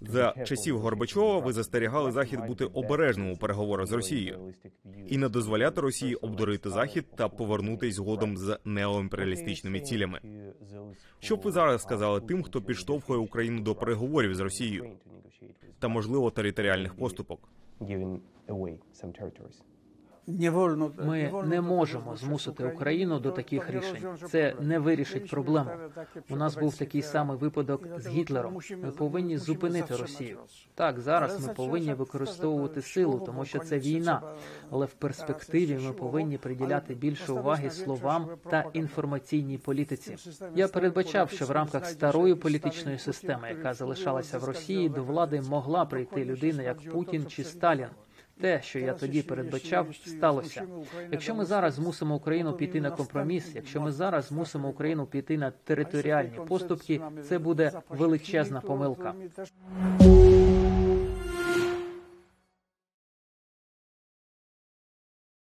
За часів Горбачова ви застерігали Захід бути обережним у переговорах з Росією і не дозволяти Росії обдурити Захід та повернутись згодом з неоімперіалістичними цілями. Що б ви зараз сказали тим, хто підштовхує Україну до переговорів з Росією та можливо територіальних поступок? Ми не можемо змусити Україну до таких рішень. Це не вирішить проблему. У нас був такий самий випадок з Гітлером. Ми повинні зупинити Росію. Так, зараз ми повинні використовувати силу, тому що це війна. Але в перспективі ми повинні приділяти більше уваги словам та інформаційній політиці. Я передбачав, що в рамках старої політичної системи, яка залишалася в Росії, до влади могла прийти людина як Путін чи Сталін. Те, що я тоді передбачав, сталося. Якщо ми зараз змусимо Україну піти на компроміс, якщо ми зараз змусимо Україну піти на територіальні поступки, це буде величезна помилка.